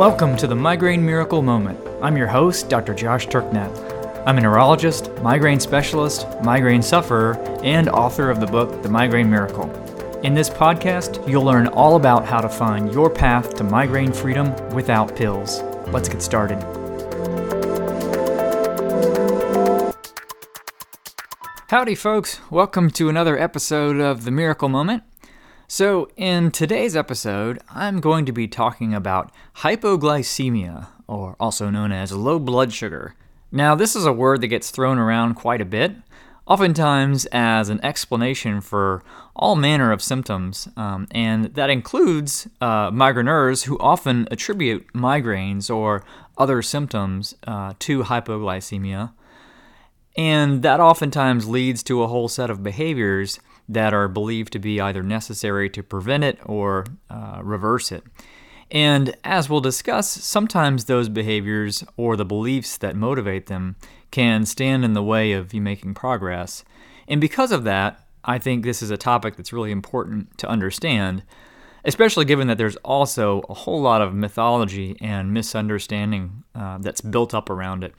Welcome to the Migraine Miracle Moment. I'm your host, Dr. Josh Turknett. I'm a neurologist, migraine specialist, migraine sufferer, and author of the book, The Migraine Miracle. In this podcast, you'll learn all about how to find your path to migraine freedom without pills. Let's get started. Howdy, folks. Welcome to another episode of The Miracle Moment. So, in today's episode, I'm going to be talking about hypoglycemia, or also known as low blood sugar. Now, this is a word that gets thrown around quite a bit, oftentimes as an explanation for all manner of symptoms, um, and that includes uh, migraineurs who often attribute migraines or other symptoms uh, to hypoglycemia. And that oftentimes leads to a whole set of behaviors that are believed to be either necessary to prevent it or uh, reverse it. And as we'll discuss, sometimes those behaviors or the beliefs that motivate them can stand in the way of you making progress. And because of that, I think this is a topic that's really important to understand, especially given that there's also a whole lot of mythology and misunderstanding uh, that's built up around it.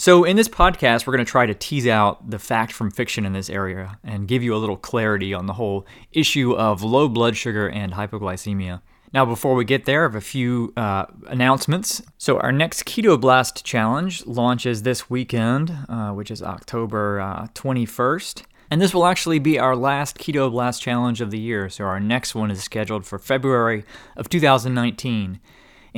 So, in this podcast, we're going to try to tease out the fact from fiction in this area and give you a little clarity on the whole issue of low blood sugar and hypoglycemia. Now, before we get there, I have a few uh, announcements. So, our next Keto Blast Challenge launches this weekend, uh, which is October uh, 21st. And this will actually be our last Keto Blast Challenge of the year. So, our next one is scheduled for February of 2019.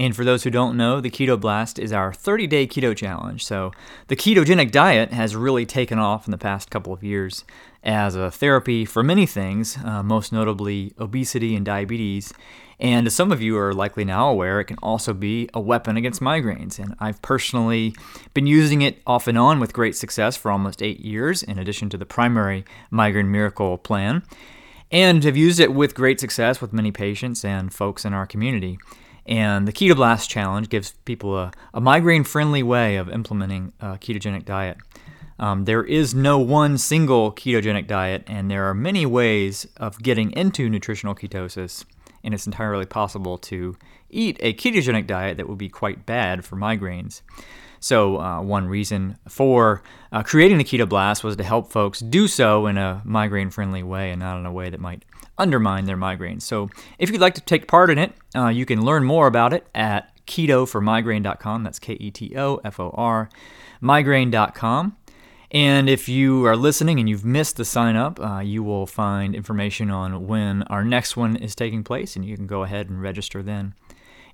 And for those who don't know, the Keto Blast is our 30 day keto challenge. So, the ketogenic diet has really taken off in the past couple of years as a therapy for many things, uh, most notably obesity and diabetes. And as some of you are likely now aware, it can also be a weapon against migraines. And I've personally been using it off and on with great success for almost eight years, in addition to the primary Migraine Miracle plan, and have used it with great success with many patients and folks in our community. And the Keto Blast Challenge gives people a, a migraine friendly way of implementing a ketogenic diet. Um, there is no one single ketogenic diet, and there are many ways of getting into nutritional ketosis. And it's entirely possible to eat a ketogenic diet that would be quite bad for migraines. So, uh, one reason for uh, creating the Keto Blast was to help folks do so in a migraine friendly way and not in a way that might undermine their migraines. So, if you'd like to take part in it, uh, you can learn more about it at ketoformigraine.com. That's K E T O F O R, migraine.com. And if you are listening and you've missed the sign up, uh, you will find information on when our next one is taking place, and you can go ahead and register then.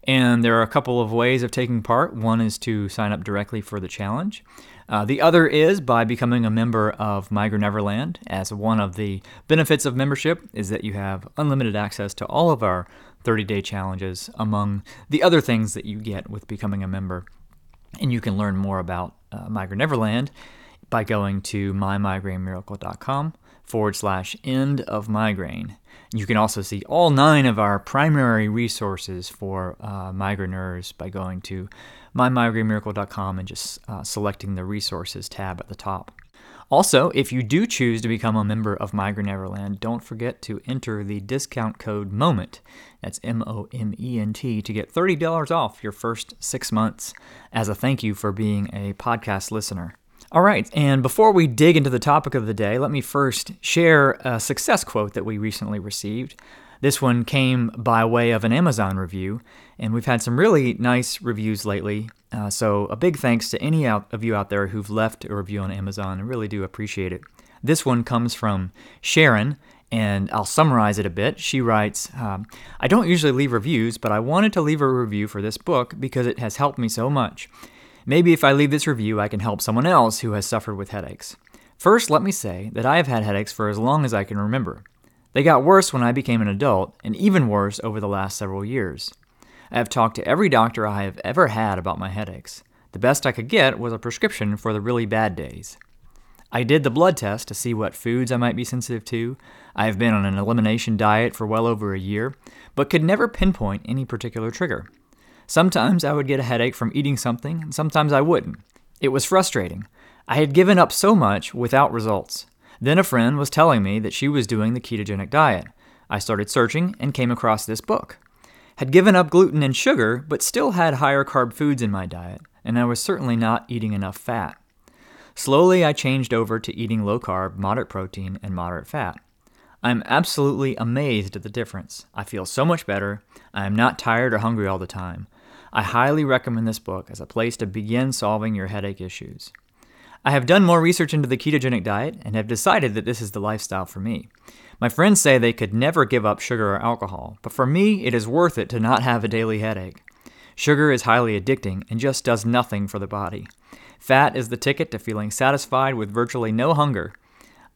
And there are a couple of ways of taking part. One is to sign up directly for the challenge. Uh, the other is by becoming a member of Migraine Neverland. As one of the benefits of membership is that you have unlimited access to all of our 30-day challenges, among the other things that you get with becoming a member. And you can learn more about uh, Migraine Neverland by going to mymigrainemiracle.com forward slash end of migraine. You can also see all nine of our primary resources for uh, migraineurs by going to mymigrainemiracle.com and just uh, selecting the resources tab at the top. Also, if you do choose to become a member of Migraine Neverland, don't forget to enter the discount code MOMENT, that's M O M E N T, to get $30 off your first six months as a thank you for being a podcast listener. All right, and before we dig into the topic of the day, let me first share a success quote that we recently received. This one came by way of an Amazon review, and we've had some really nice reviews lately. Uh, so, a big thanks to any out of you out there who've left a review on Amazon. I really do appreciate it. This one comes from Sharon, and I'll summarize it a bit. She writes um, I don't usually leave reviews, but I wanted to leave a review for this book because it has helped me so much. Maybe if I leave this review, I can help someone else who has suffered with headaches. First, let me say that I have had headaches for as long as I can remember. They got worse when I became an adult, and even worse over the last several years. I have talked to every doctor I have ever had about my headaches. The best I could get was a prescription for the really bad days. I did the blood test to see what foods I might be sensitive to. I have been on an elimination diet for well over a year, but could never pinpoint any particular trigger. Sometimes I would get a headache from eating something, and sometimes I wouldn't. It was frustrating. I had given up so much without results. Then a friend was telling me that she was doing the ketogenic diet. I started searching and came across this book. had given up gluten and sugar, but still had higher carb foods in my diet, and I was certainly not eating enough fat. Slowly, I changed over to eating low carb, moderate protein, and moderate fat. I'm absolutely amazed at the difference. I feel so much better. I am not tired or hungry all the time. I highly recommend this book as a place to begin solving your headache issues. I have done more research into the ketogenic diet and have decided that this is the lifestyle for me. My friends say they could never give up sugar or alcohol, but for me, it is worth it to not have a daily headache. Sugar is highly addicting and just does nothing for the body. Fat is the ticket to feeling satisfied with virtually no hunger.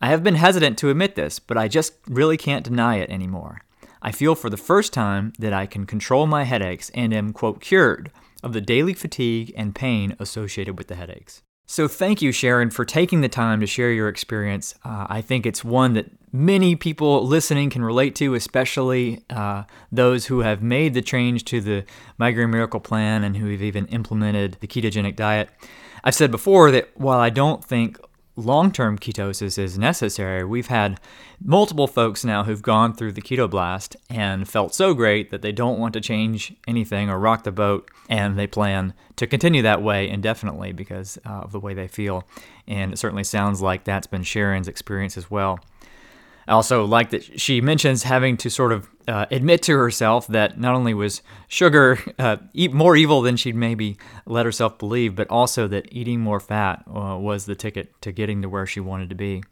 I have been hesitant to admit this, but I just really can't deny it anymore. I feel for the first time that I can control my headaches and am, quote, cured of the daily fatigue and pain associated with the headaches. So, thank you, Sharon, for taking the time to share your experience. Uh, I think it's one that many people listening can relate to, especially uh, those who have made the change to the Migraine Miracle Plan and who have even implemented the ketogenic diet. I've said before that while I don't think long term ketosis is necessary. We've had multiple folks now who've gone through the keto blast and felt so great that they don't want to change anything or rock the boat, and they plan to continue that way indefinitely because uh, of the way they feel. And it certainly sounds like that's been Sharon's experience as well. I also like that she mentions having to sort of uh, admit to herself that not only was sugar uh, more evil than she'd maybe let herself believe, but also that eating more fat uh, was the ticket to getting to where she wanted to be.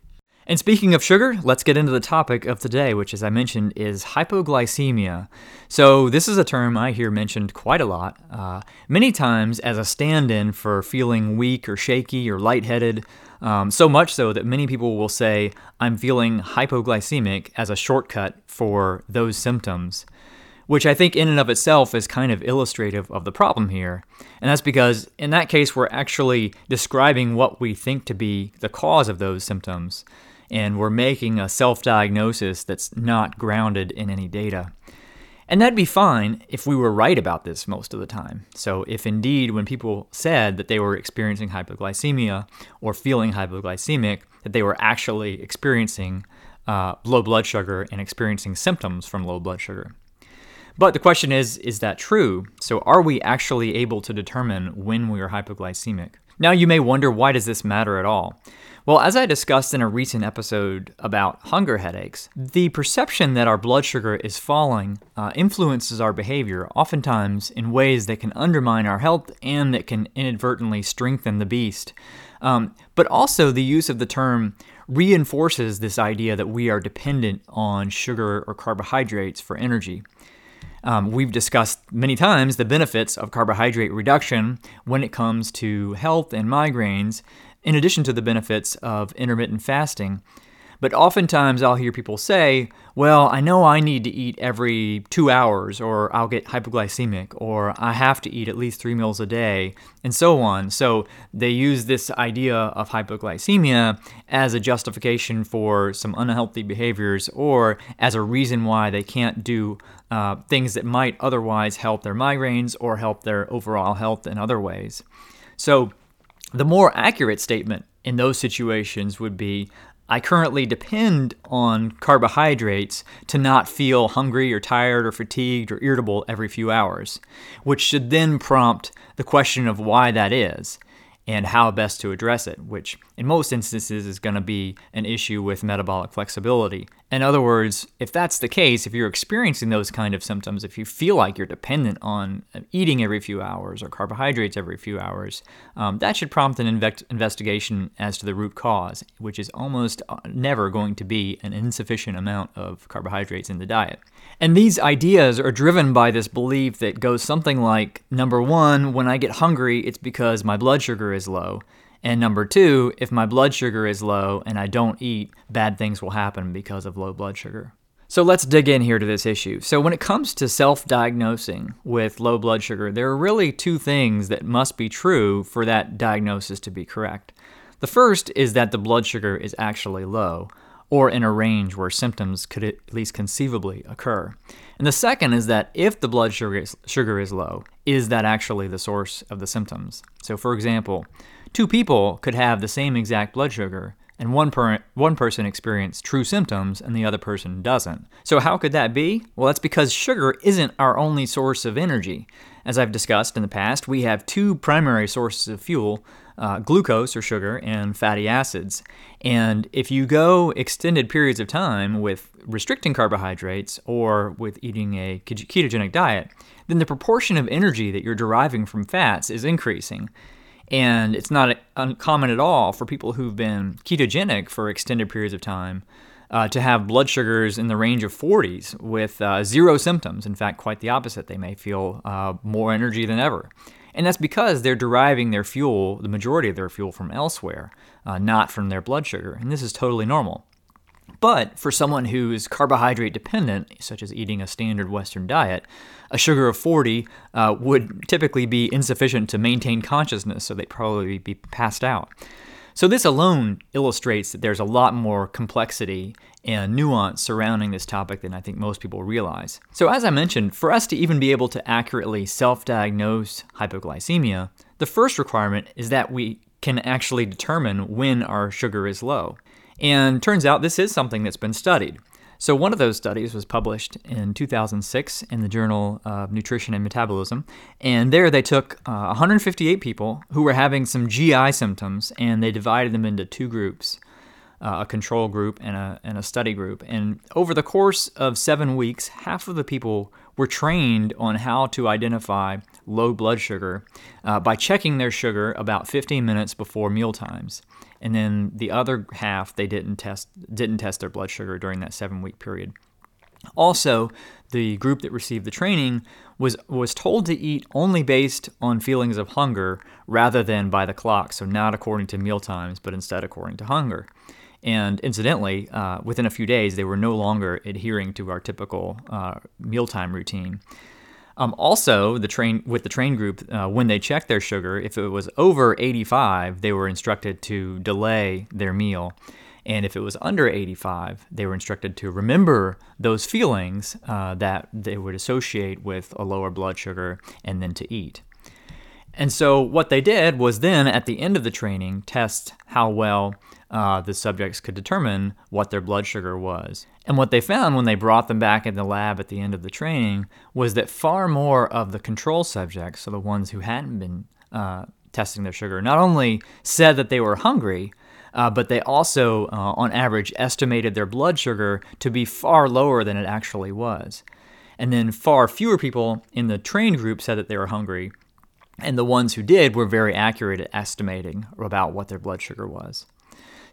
And speaking of sugar, let's get into the topic of today, which, as I mentioned, is hypoglycemia. So, this is a term I hear mentioned quite a lot, uh, many times as a stand in for feeling weak or shaky or lightheaded. Um, so much so that many people will say, I'm feeling hypoglycemic as a shortcut for those symptoms which I think in and of itself is kind of illustrative of the problem here. And that's because in that case, we're actually describing what we think to be the cause of those symptoms and we're making a self diagnosis that's not grounded in any data. And that'd be fine if we were right about this most of the time. So, if indeed, when people said that they were experiencing hypoglycemia or feeling hypoglycemic, that they were actually experiencing uh, low blood sugar and experiencing symptoms from low blood sugar. But the question is is that true? So, are we actually able to determine when we are hypoglycemic? Now, you may wonder why does this matter at all? Well, as I discussed in a recent episode about hunger headaches, the perception that our blood sugar is falling uh, influences our behavior, oftentimes in ways that can undermine our health and that can inadvertently strengthen the beast. Um, but also, the use of the term reinforces this idea that we are dependent on sugar or carbohydrates for energy. Um, we've discussed many times the benefits of carbohydrate reduction when it comes to health and migraines, in addition to the benefits of intermittent fasting. But oftentimes I'll hear people say, well, I know I need to eat every two hours, or I'll get hypoglycemic, or I have to eat at least three meals a day, and so on. So they use this idea of hypoglycemia as a justification for some unhealthy behaviors, or as a reason why they can't do uh, things that might otherwise help their migraines or help their overall health in other ways. So the more accurate statement in those situations would be I currently depend on carbohydrates to not feel hungry or tired or fatigued or irritable every few hours, which should then prompt the question of why that is and how best to address it, which in most instances is going to be an issue with metabolic flexibility. In other words, if that's the case, if you're experiencing those kind of symptoms, if you feel like you're dependent on eating every few hours or carbohydrates every few hours, um, that should prompt an inve- investigation as to the root cause, which is almost uh, never going to be an insufficient amount of carbohydrates in the diet. And these ideas are driven by this belief that goes something like number one, when I get hungry, it's because my blood sugar is low. And number two, if my blood sugar is low and I don't eat, bad things will happen because of low blood sugar. So let's dig in here to this issue. So, when it comes to self diagnosing with low blood sugar, there are really two things that must be true for that diagnosis to be correct. The first is that the blood sugar is actually low or in a range where symptoms could at least conceivably occur. And the second is that if the blood sugar is, sugar is low, is that actually the source of the symptoms? So, for example, two people could have the same exact blood sugar and one, per- one person experiences true symptoms and the other person doesn't. So, how could that be? Well, that's because sugar isn't our only source of energy. As I've discussed in the past, we have two primary sources of fuel uh, glucose or sugar and fatty acids. And if you go extended periods of time with restricting carbohydrates or with eating a ketogenic diet, then the proportion of energy that you're deriving from fats is increasing. And it's not uncommon at all for people who've been ketogenic for extended periods of time uh, to have blood sugars in the range of 40s with uh, zero symptoms. In fact, quite the opposite. They may feel uh, more energy than ever. And that's because they're deriving their fuel, the majority of their fuel, from elsewhere, uh, not from their blood sugar. And this is totally normal. But for someone who is carbohydrate dependent, such as eating a standard Western diet, a sugar of 40 uh, would typically be insufficient to maintain consciousness, so they'd probably be passed out. So, this alone illustrates that there's a lot more complexity and nuance surrounding this topic than I think most people realize. So, as I mentioned, for us to even be able to accurately self diagnose hypoglycemia, the first requirement is that we can actually determine when our sugar is low. And turns out this is something that's been studied. So, one of those studies was published in 2006 in the Journal of Nutrition and Metabolism. And there they took uh, 158 people who were having some GI symptoms and they divided them into two groups uh, a control group and a, and a study group. And over the course of seven weeks, half of the people were trained on how to identify low blood sugar uh, by checking their sugar about 15 minutes before meal times and then the other half they didn't test didn't test their blood sugar during that seven week period. Also, the group that received the training was was told to eat only based on feelings of hunger rather than by the clock, so not according to meal times, but instead according to hunger. And incidentally, uh, within a few days, they were no longer adhering to our typical uh, mealtime routine. Um, also, the train with the train group, uh, when they checked their sugar, if it was over 85, they were instructed to delay their meal, and if it was under 85, they were instructed to remember those feelings uh, that they would associate with a lower blood sugar, and then to eat. And so, what they did was then, at the end of the training, test how well uh, the subjects could determine what their blood sugar was. And what they found when they brought them back in the lab at the end of the training was that far more of the control subjects, so the ones who hadn't been uh, testing their sugar, not only said that they were hungry, uh, but they also, uh, on average, estimated their blood sugar to be far lower than it actually was. And then far fewer people in the trained group said that they were hungry, and the ones who did were very accurate at estimating about what their blood sugar was.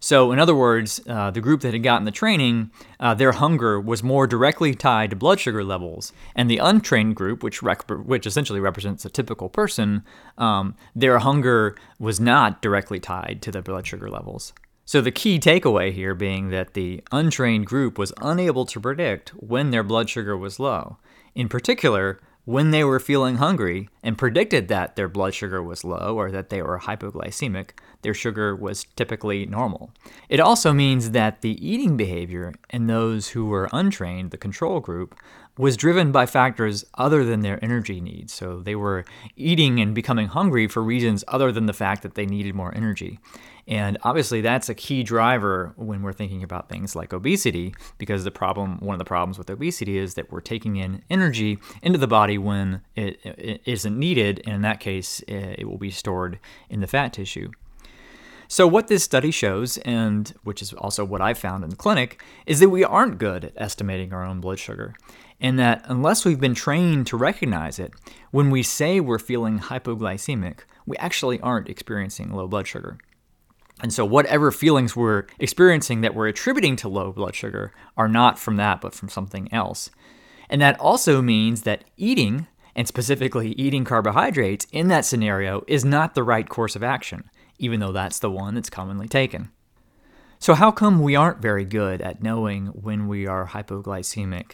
So, in other words, uh, the group that had gotten the training, uh, their hunger was more directly tied to blood sugar levels, and the untrained group, which rec- which essentially represents a typical person, um, their hunger was not directly tied to the blood sugar levels. So, the key takeaway here being that the untrained group was unable to predict when their blood sugar was low. In particular, when they were feeling hungry and predicted that their blood sugar was low or that they were hypoglycemic, their sugar was typically normal. It also means that the eating behavior in those who were untrained, the control group, was driven by factors other than their energy needs. So they were eating and becoming hungry for reasons other than the fact that they needed more energy. And obviously, that's a key driver when we're thinking about things like obesity, because the problem, one of the problems with obesity is that we're taking in energy into the body when it, it isn't needed. And in that case, it will be stored in the fat tissue. So, what this study shows, and which is also what I found in the clinic, is that we aren't good at estimating our own blood sugar. And that unless we've been trained to recognize it, when we say we're feeling hypoglycemic, we actually aren't experiencing low blood sugar. And so, whatever feelings we're experiencing that we're attributing to low blood sugar are not from that, but from something else. And that also means that eating, and specifically eating carbohydrates in that scenario, is not the right course of action, even though that's the one that's commonly taken. So, how come we aren't very good at knowing when we are hypoglycemic?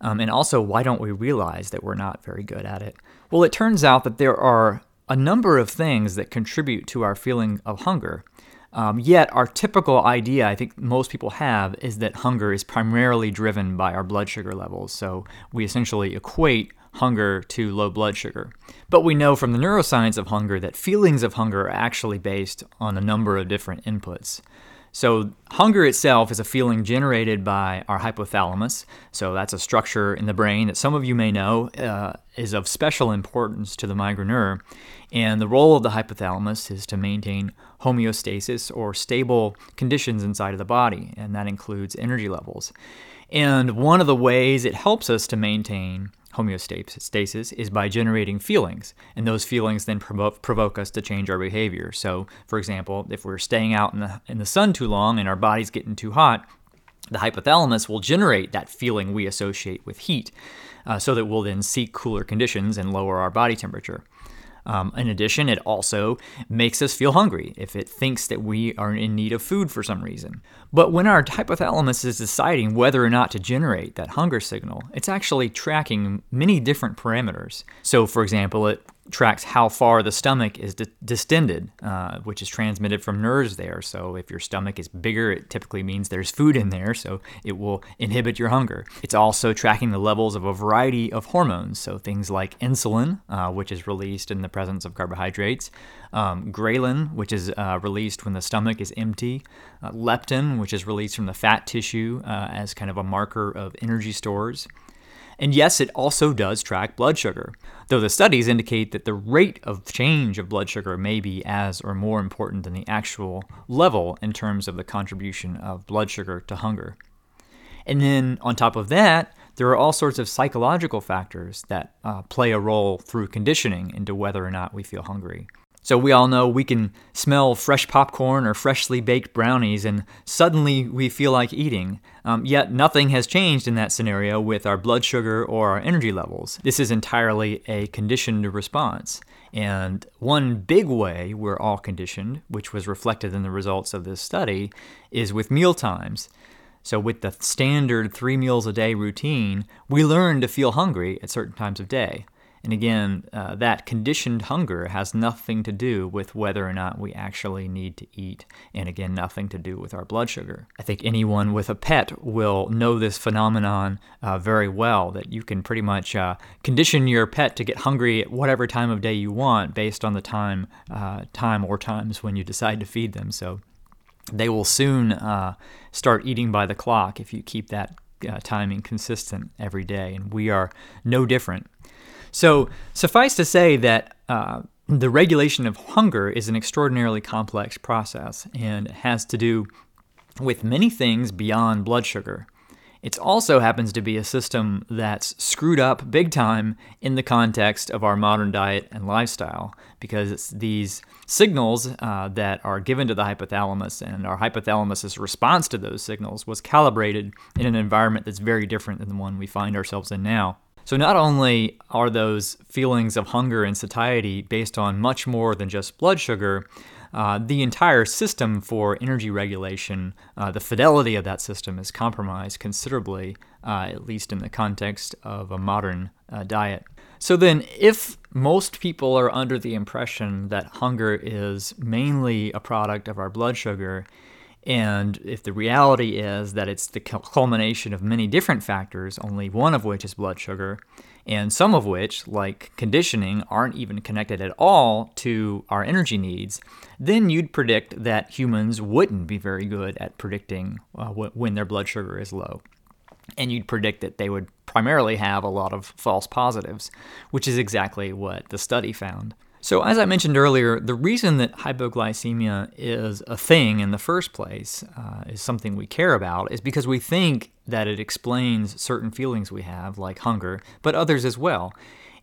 Um, and also, why don't we realize that we're not very good at it? Well, it turns out that there are a number of things that contribute to our feeling of hunger. Um, yet, our typical idea, I think most people have, is that hunger is primarily driven by our blood sugar levels. So we essentially equate hunger to low blood sugar. But we know from the neuroscience of hunger that feelings of hunger are actually based on a number of different inputs. So, hunger itself is a feeling generated by our hypothalamus. So, that's a structure in the brain that some of you may know uh, is of special importance to the migraineur. And the role of the hypothalamus is to maintain homeostasis or stable conditions inside of the body, and that includes energy levels. And one of the ways it helps us to maintain homeostasis is by generating feelings, and those feelings then provoke, provoke us to change our behavior. So, for example, if we're staying out in the, in the sun too long and our body's getting too hot, the hypothalamus will generate that feeling we associate with heat, uh, so that we'll then seek cooler conditions and lower our body temperature. Um, in addition, it also makes us feel hungry if it thinks that we are in need of food for some reason. But when our hypothalamus is deciding whether or not to generate that hunger signal, it's actually tracking many different parameters. So, for example, it tracks how far the stomach is di- distended, uh, which is transmitted from nerves there. So if your stomach is bigger, it typically means there's food in there, so it will inhibit your hunger. It's also tracking the levels of a variety of hormones, so things like insulin, uh, which is released in the presence of carbohydrates, um, ghrelin, which is uh, released when the stomach is empty, uh, leptin, which is released from the fat tissue uh, as kind of a marker of energy stores. And yes, it also does track blood sugar, though the studies indicate that the rate of change of blood sugar may be as or more important than the actual level in terms of the contribution of blood sugar to hunger. And then on top of that, there are all sorts of psychological factors that uh, play a role through conditioning into whether or not we feel hungry. So we all know we can smell fresh popcorn or freshly baked brownies and suddenly we feel like eating. Um, yet nothing has changed in that scenario with our blood sugar or our energy levels. This is entirely a conditioned response. And one big way we're all conditioned, which was reflected in the results of this study, is with meal times. So, with the standard three meals a day routine, we learn to feel hungry at certain times of day. And again, uh, that conditioned hunger has nothing to do with whether or not we actually need to eat, and again, nothing to do with our blood sugar. I think anyone with a pet will know this phenomenon uh, very well that you can pretty much uh, condition your pet to get hungry at whatever time of day you want based on the time, uh, time or times when you decide to feed them. So they will soon uh, start eating by the clock if you keep that uh, timing consistent every day, and we are no different. So, suffice to say that uh, the regulation of hunger is an extraordinarily complex process and has to do with many things beyond blood sugar. It also happens to be a system that's screwed up big time in the context of our modern diet and lifestyle because it's these signals uh, that are given to the hypothalamus, and our hypothalamus's response to those signals was calibrated in an environment that's very different than the one we find ourselves in now. So, not only are those feelings of hunger and satiety based on much more than just blood sugar, uh, the entire system for energy regulation, uh, the fidelity of that system is compromised considerably, uh, at least in the context of a modern uh, diet. So, then, if most people are under the impression that hunger is mainly a product of our blood sugar, and if the reality is that it's the culmination of many different factors, only one of which is blood sugar, and some of which, like conditioning, aren't even connected at all to our energy needs, then you'd predict that humans wouldn't be very good at predicting uh, when their blood sugar is low. And you'd predict that they would primarily have a lot of false positives, which is exactly what the study found. So, as I mentioned earlier, the reason that hypoglycemia is a thing in the first place, uh, is something we care about, is because we think that it explains certain feelings we have, like hunger, but others as well.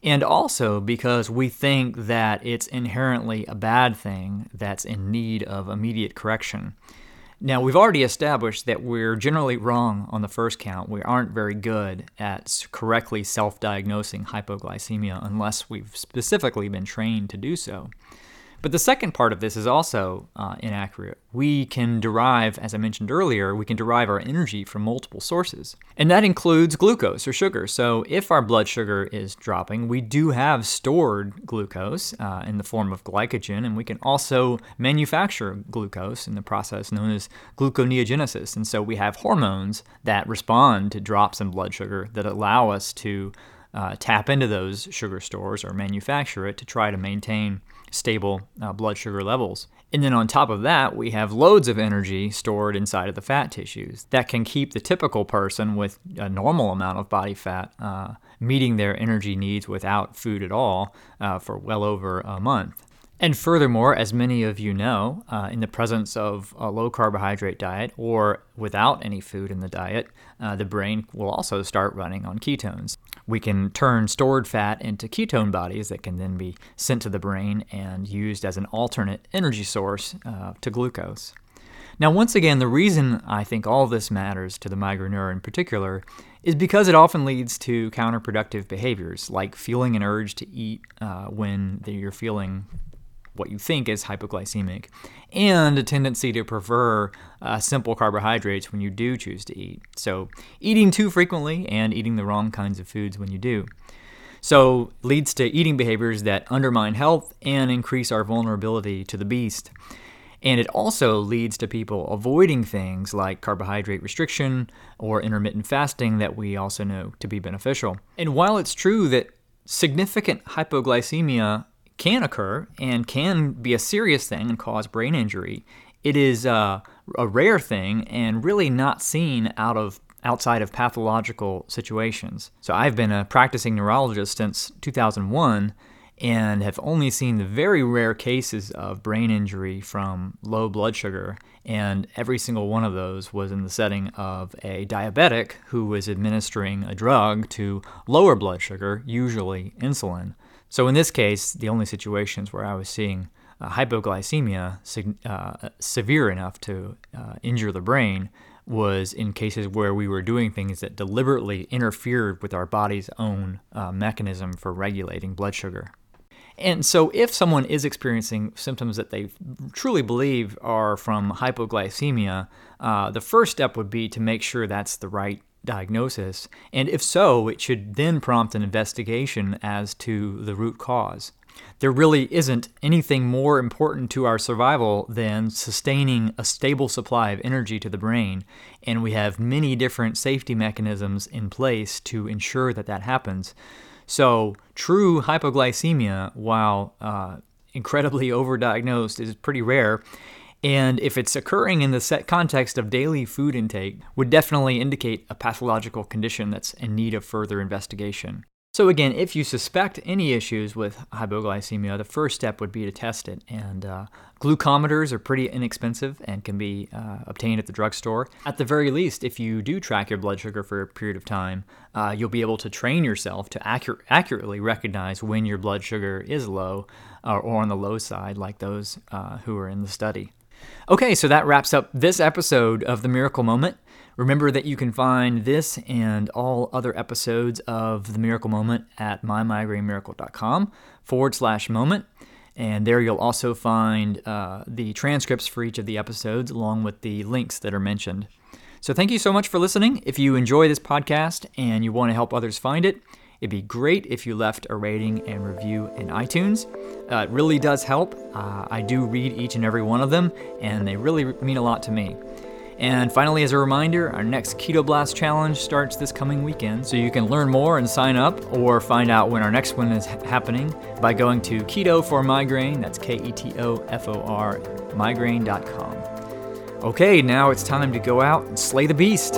And also because we think that it's inherently a bad thing that's in need of immediate correction. Now, we've already established that we're generally wrong on the first count. We aren't very good at correctly self diagnosing hypoglycemia unless we've specifically been trained to do so. But the second part of this is also uh, inaccurate. We can derive, as I mentioned earlier, we can derive our energy from multiple sources. And that includes glucose or sugar. So if our blood sugar is dropping, we do have stored glucose uh, in the form of glycogen, and we can also manufacture glucose in the process known as gluconeogenesis. And so we have hormones that respond to drops in blood sugar that allow us to uh, tap into those sugar stores or manufacture it to try to maintain stable uh, blood sugar levels. And then on top of that, we have loads of energy stored inside of the fat tissues that can keep the typical person with a normal amount of body fat uh, meeting their energy needs without food at all uh, for well over a month. And furthermore, as many of you know, uh, in the presence of a low carbohydrate diet or without any food in the diet, uh, the brain will also start running on ketones. We can turn stored fat into ketone bodies that can then be sent to the brain and used as an alternate energy source uh, to glucose. Now, once again, the reason I think all this matters to the migraineur in particular is because it often leads to counterproductive behaviors like feeling an urge to eat uh, when you're feeling what you think is hypoglycemic, and a tendency to prefer uh, simple carbohydrates when you do choose to eat. So, eating too frequently and eating the wrong kinds of foods when you do. So, leads to eating behaviors that undermine health and increase our vulnerability to the beast. And it also leads to people avoiding things like carbohydrate restriction or intermittent fasting that we also know to be beneficial. And while it's true that significant hypoglycemia can occur and can be a serious thing and cause brain injury. It is uh, a rare thing and really not seen out of outside of pathological situations. So I've been a practicing neurologist since 2001 and have only seen the very rare cases of brain injury from low blood sugar and every single one of those was in the setting of a diabetic who was administering a drug to lower blood sugar, usually insulin. So in this case, the only situations where I was seeing uh, hypoglycemia uh, severe enough to uh, injure the brain was in cases where we were doing things that deliberately interfered with our body's own uh, mechanism for regulating blood sugar. And so, if someone is experiencing symptoms that they truly believe are from hypoglycemia, uh, the first step would be to make sure that's the right diagnosis, and if so, it should then prompt an investigation as to the root cause. There really isn't anything more important to our survival than sustaining a stable supply of energy to the brain, and we have many different safety mechanisms in place to ensure that that happens. So, true hypoglycemia, while uh, incredibly overdiagnosed, is pretty rare and if it's occurring in the set context of daily food intake, would definitely indicate a pathological condition that's in need of further investigation. So, again, if you suspect any issues with hypoglycemia, the first step would be to test it. And uh, glucometers are pretty inexpensive and can be uh, obtained at the drugstore. At the very least, if you do track your blood sugar for a period of time, uh, you'll be able to train yourself to accur- accurately recognize when your blood sugar is low uh, or on the low side, like those uh, who are in the study. Okay, so that wraps up this episode of The Miracle Moment. Remember that you can find this and all other episodes of The Miracle Moment at mymigrainemiracle.com forward slash moment. And there you'll also find uh, the transcripts for each of the episodes along with the links that are mentioned. So thank you so much for listening. If you enjoy this podcast and you want to help others find it, It'd be great if you left a rating and review in iTunes. Uh, it really does help. Uh, I do read each and every one of them, and they really mean a lot to me. And finally, as a reminder, our next Keto Blast Challenge starts this coming weekend, so you can learn more and sign up or find out when our next one is happening by going to Keto for Migraine, that's K E T O F O R, migraine.com. Okay, now it's time to go out and slay the beast.